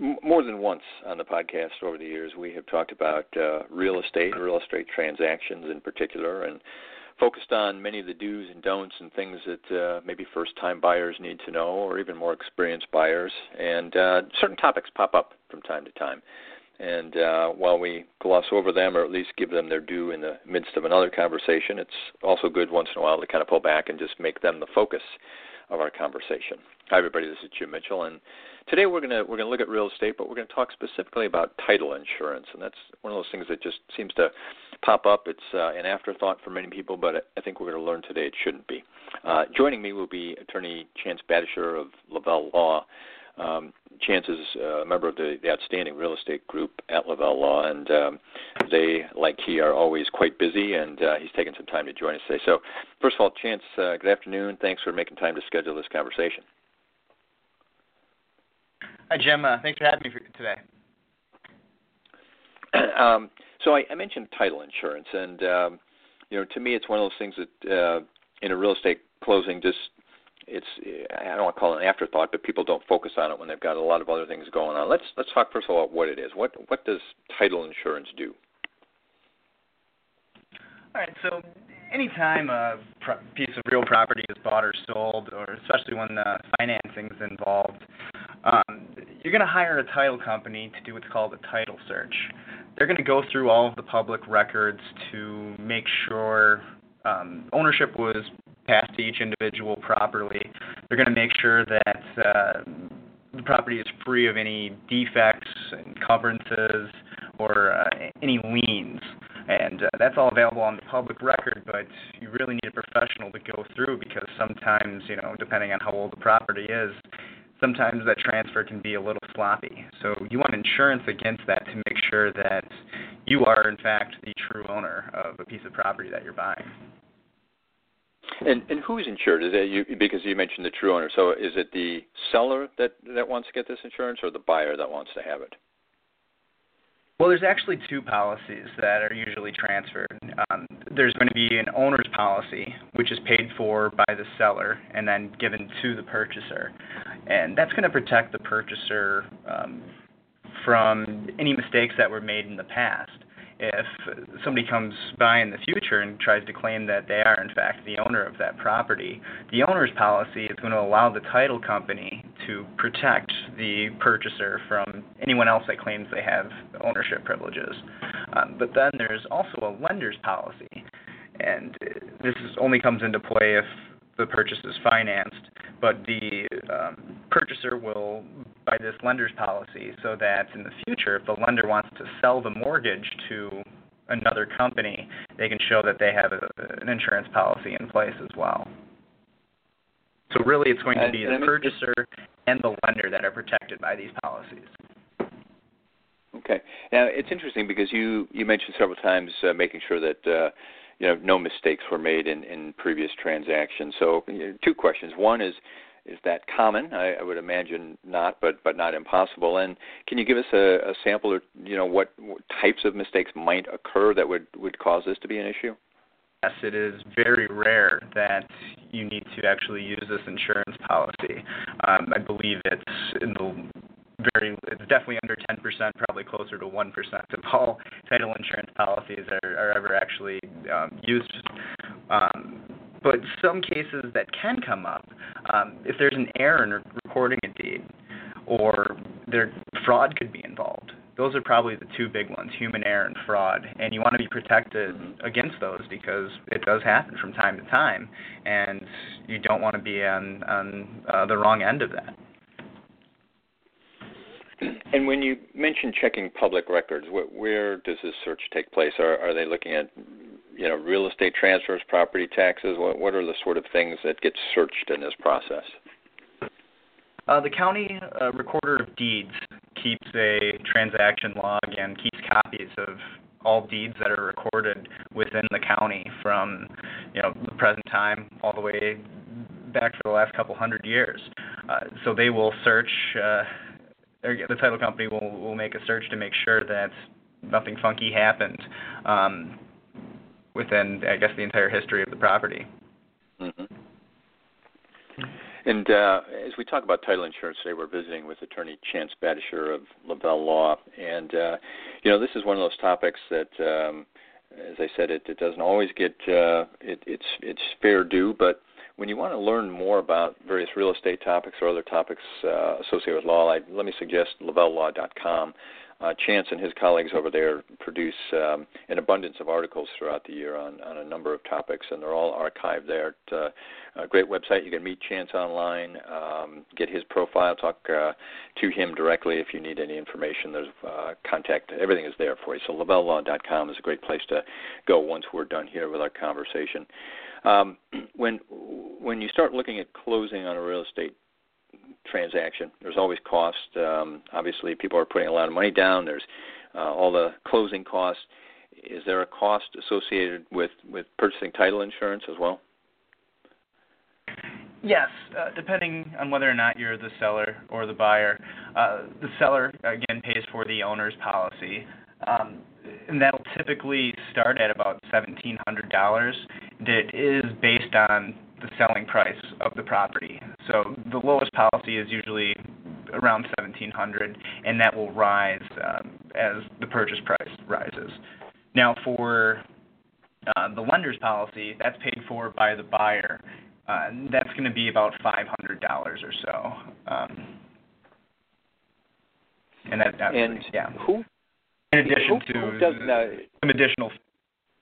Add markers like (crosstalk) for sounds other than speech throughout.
More than once on the podcast over the years, we have talked about uh, real estate, real estate transactions in particular, and focused on many of the do's and don'ts and things that uh, maybe first time buyers need to know or even more experienced buyers. And uh, certain topics pop up from time to time. And uh, while we gloss over them or at least give them their due in the midst of another conversation, it's also good once in a while to kind of pull back and just make them the focus of our conversation. Hi, everybody. This is Jim Mitchell, and today we're gonna we're gonna look at real estate, but we're gonna talk specifically about title insurance, and that's one of those things that just seems to pop up. It's uh, an afterthought for many people, but I think we're to learn today it shouldn't be. Uh, joining me will be Attorney Chance Badertscher of Lavelle Law. Um, Chance is uh, a member of the, the, outstanding real estate group at Lavelle Law, and um, they, like he, are always quite busy, and uh, he's taken some time to join us today. So, first of all, Chance, uh, good afternoon. Thanks for making time to schedule this conversation. Hi, Jim. Uh, thanks for having me for today. (clears throat) um, so I, I mentioned title insurance, and um, you know, to me, it's one of those things that uh, in a real estate closing, just it's I don't want to call it an afterthought, but people don't focus on it when they've got a lot of other things going on. Let's let's talk first of all about what it is. What what does title insurance do? All right, so anytime a piece of real property is bought or sold, or especially when financing is involved, um, you're going to hire a title company to do what's called a title search. They're going to go through all of the public records to make sure um, ownership was passed to each individual properly. They're going to make sure that uh, the property is free of any defects, encumbrances, or uh, any liens. And uh, that's all available on the public record, but you really need a professional to go through because sometimes, you know, depending on how old the property is, sometimes that transfer can be a little sloppy. So you want insurance against that to make sure that you are, in fact, the true owner of a piece of property that you're buying. And and who's insured? Is it you? Because you mentioned the true owner. So is it the seller that that wants to get this insurance, or the buyer that wants to have it? Well, there's actually two policies that are usually transferred. Um, there's going to be an owner's policy, which is paid for by the seller and then given to the purchaser, and that's going to protect the purchaser um, from any mistakes that were made in the past if somebody comes by in the future and tries to claim that they are in fact the owner of that property, the owner's policy is going to allow the title company to protect the purchaser from anyone else that claims they have ownership privileges. Um, but then there's also a lender's policy, and this is, only comes into play if the purchase is financed, but the um, purchaser will buy this lender's policy so that in the future, if the lender wants to sell the mortgage to another company, they can show that they have a, an insurance policy in place as well. So really, it's going to be the purchaser and the lender that are protected by these policies. Okay. Now it's interesting because you you mentioned several times uh, making sure that uh, you know no mistakes were made in in previous transactions. So you know, two questions. One is is that common? I, I would imagine not, but but not impossible. And can you give us a, a sample or you know what, what types of mistakes might occur that would would cause this to be an issue? Yes, it is very rare that you need to actually use this insurance policy. Um, I believe it's in the very it's definitely under 10%, probably closer to 1% of all (laughs) title insurance policies are, are ever actually um, used. Um, but some cases that can come up, um, if there's an error in recording a deed, or there fraud could be involved. Those are probably the two big ones, human error and fraud. And you want to be protected against those because it does happen from time to time, and you don't want to be on on uh, the wrong end of that. And when you mention checking public records, wh- where does this search take place? Are, are they looking at, you know, real estate transfers, property taxes? What, what are the sort of things that get searched in this process? Uh, the county uh, recorder of deeds keeps a transaction log and keeps copies of all deeds that are recorded within the county from you know the present time all the way back for the last couple hundred years. Uh, so they will search. Uh, the title company will will make a search to make sure that nothing funky happened um, within, I guess, the entire history of the property. Mm-hmm. And uh, as we talk about title insurance today, we're visiting with attorney Chance Badertscher of Lavelle Law, and uh, you know this is one of those topics that, um, as I said, it, it doesn't always get uh, it, it's it's fair due, but when you want to learn more about various real estate topics or other topics uh, associated with law, I, let me suggest lavellelaw.com uh, Chance and his colleagues over there produce um, an abundance of articles throughout the year on, on a number of topics, and they're all archived there. Uh, a great website. You can meet Chance online, um, get his profile, talk uh, to him directly if you need any information. There's uh, contact. Everything is there for you. So lavellelaw.com is a great place to go once we're done here with our conversation. Um, (clears throat) when when you start looking at closing on a real estate transaction. There's always cost. Um, obviously, people are putting a lot of money down. There's uh, all the closing costs. Is there a cost associated with with purchasing title insurance as well? Yes, uh, depending on whether or not you're the seller or the buyer. Uh, the seller again pays for the owner's policy, um, and that'll typically start at about seventeen hundred dollars. It is based on the selling price of the property. So the lowest policy is usually around 1700 and that will rise um, as the purchase price rises. Now for uh, the lender's policy, that's paid for by the buyer. Uh, that's going to be about $500 or so. Um, and that, and yeah. Who? In addition who, to who does, uh, some additional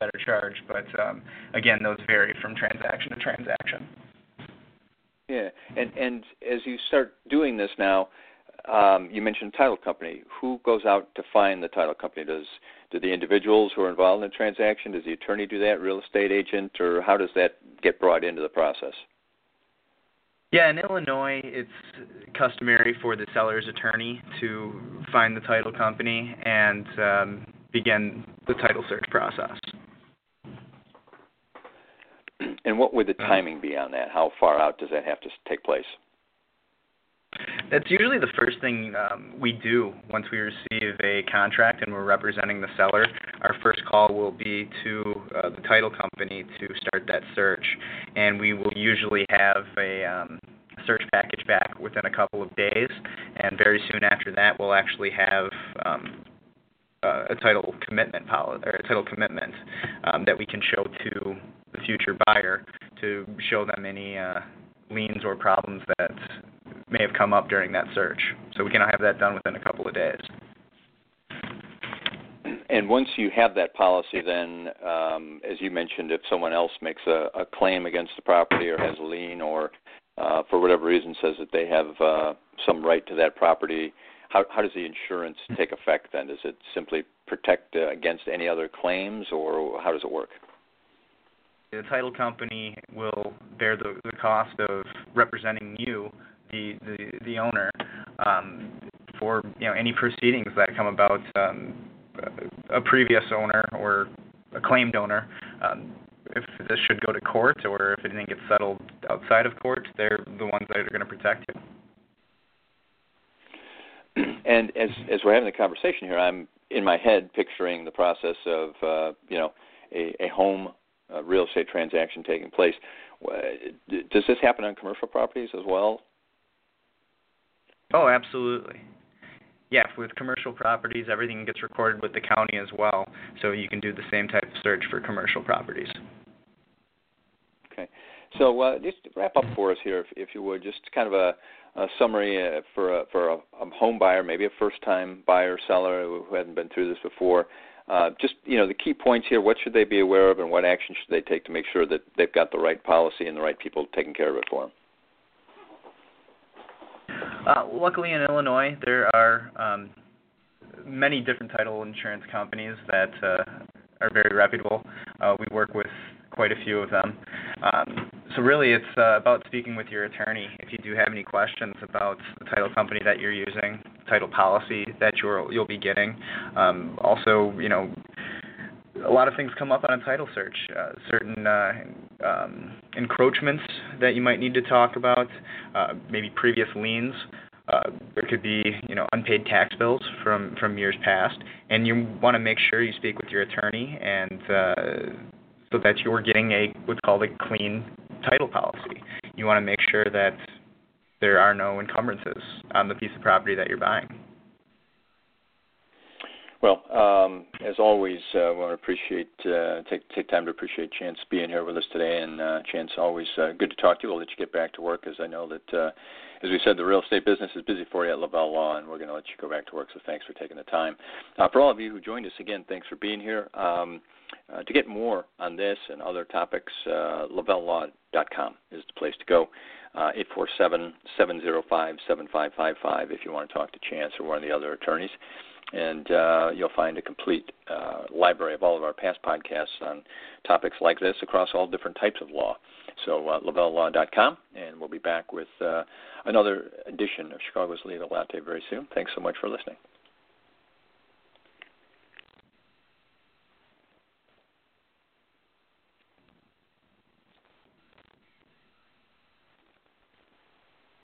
that are charged, but um, again, those vary from transaction to transaction. Yeah, and and as you start doing this now, um, you mentioned title company. Who goes out to find the title company? Does do the individuals who are involved in the transaction? Does the attorney do that? Real estate agent, or how does that get brought into the process? Yeah, in Illinois, it's customary for the seller's attorney to find the title company and um, begin the title search process. And what would the timing be on that? How far out does that have to take place? That's usually the first thing um, we do once we receive a contract and we're representing the seller. Our first call will be to uh, the title company to start that search, and we will usually have a um, search package back within a couple of days. And very soon after that, we'll actually have um, uh, a title commitment or a title commitment um, that we can show to the future buyer to show them any uh, liens or problems that may have come up during that search. So we can have that done within a couple of days. And once you have that policy, then, um, as you mentioned, if someone else makes a, a claim against the property or has a lien or uh, for whatever reason says that they have uh, some right to that property, how, how does the insurance take effect then? Does it simply protect uh, against any other claims, or how does it work? The title company will bear the, the cost of representing you, the the, the owner, um, for you know any proceedings that come about um, a previous owner or a claimed owner. Um, if this should go to court or if anything gets settled outside of court, they're the ones that are going to protect you. And as as we're having the conversation here, I'm in my head picturing the process of uh, you know a, a home uh, real estate transaction taking place. Does this happen on commercial properties as well? Oh, absolutely. Yeah, with commercial properties, everything gets recorded with the county as well, so you can do the same type of search for commercial properties. Okay. So uh, just wrap up for us here, if, if you would, just kind of a, a summary uh, for a, for a, a home buyer, maybe a first-time buyer or seller who hadn't been through this before. Uh, just you know the key points here. What should they be aware of, and what action should they take to make sure that they've got the right policy and the right people taking care of it for them? Uh, luckily, in Illinois, there are um, many different title insurance companies that uh, are very reputable. Uh, we work with quite a few of them. Um, So really, it's uh, about speaking with your attorney if you do have any questions about the title company that you're using, title policy that you'll you'll be getting. Um, also, you know, a lot of things come up on a title search. Uh, certain uh, um, encroachments that you might need to talk about, uh, maybe previous liens. Uh, there could be, you know, unpaid tax bills from from years past, and you want to make sure you speak with your attorney and uh, so that you're getting a what's called a clean title policy. You want to make sure that there are no encumbrances on the piece of property that you're buying. Well, um, as always, uh, I want to appreciate uh, take take time to appreciate Chance being here with us today, and uh, Chance, always uh, good to talk to you. We'll let you get back to work, as I know that, uh, as we said, the real estate business is busy for you at Lavelle Law, and we're going to let you go back to work. So thanks for taking the time. Uh, for all of you who joined us again, thanks for being here. Um, uh, to get more on this and other topics, uh, lavellelaw.com is the place to go. Uh, 847-705-7555 if you want to talk to Chance or one of the other attorneys. And uh, you'll find a complete uh, library of all of our past podcasts on topics like this across all different types of law. So uh, lavellelaw.com, and we'll be back with uh, another edition of Chicago's Legal Latte very soon. Thanks so much for listening.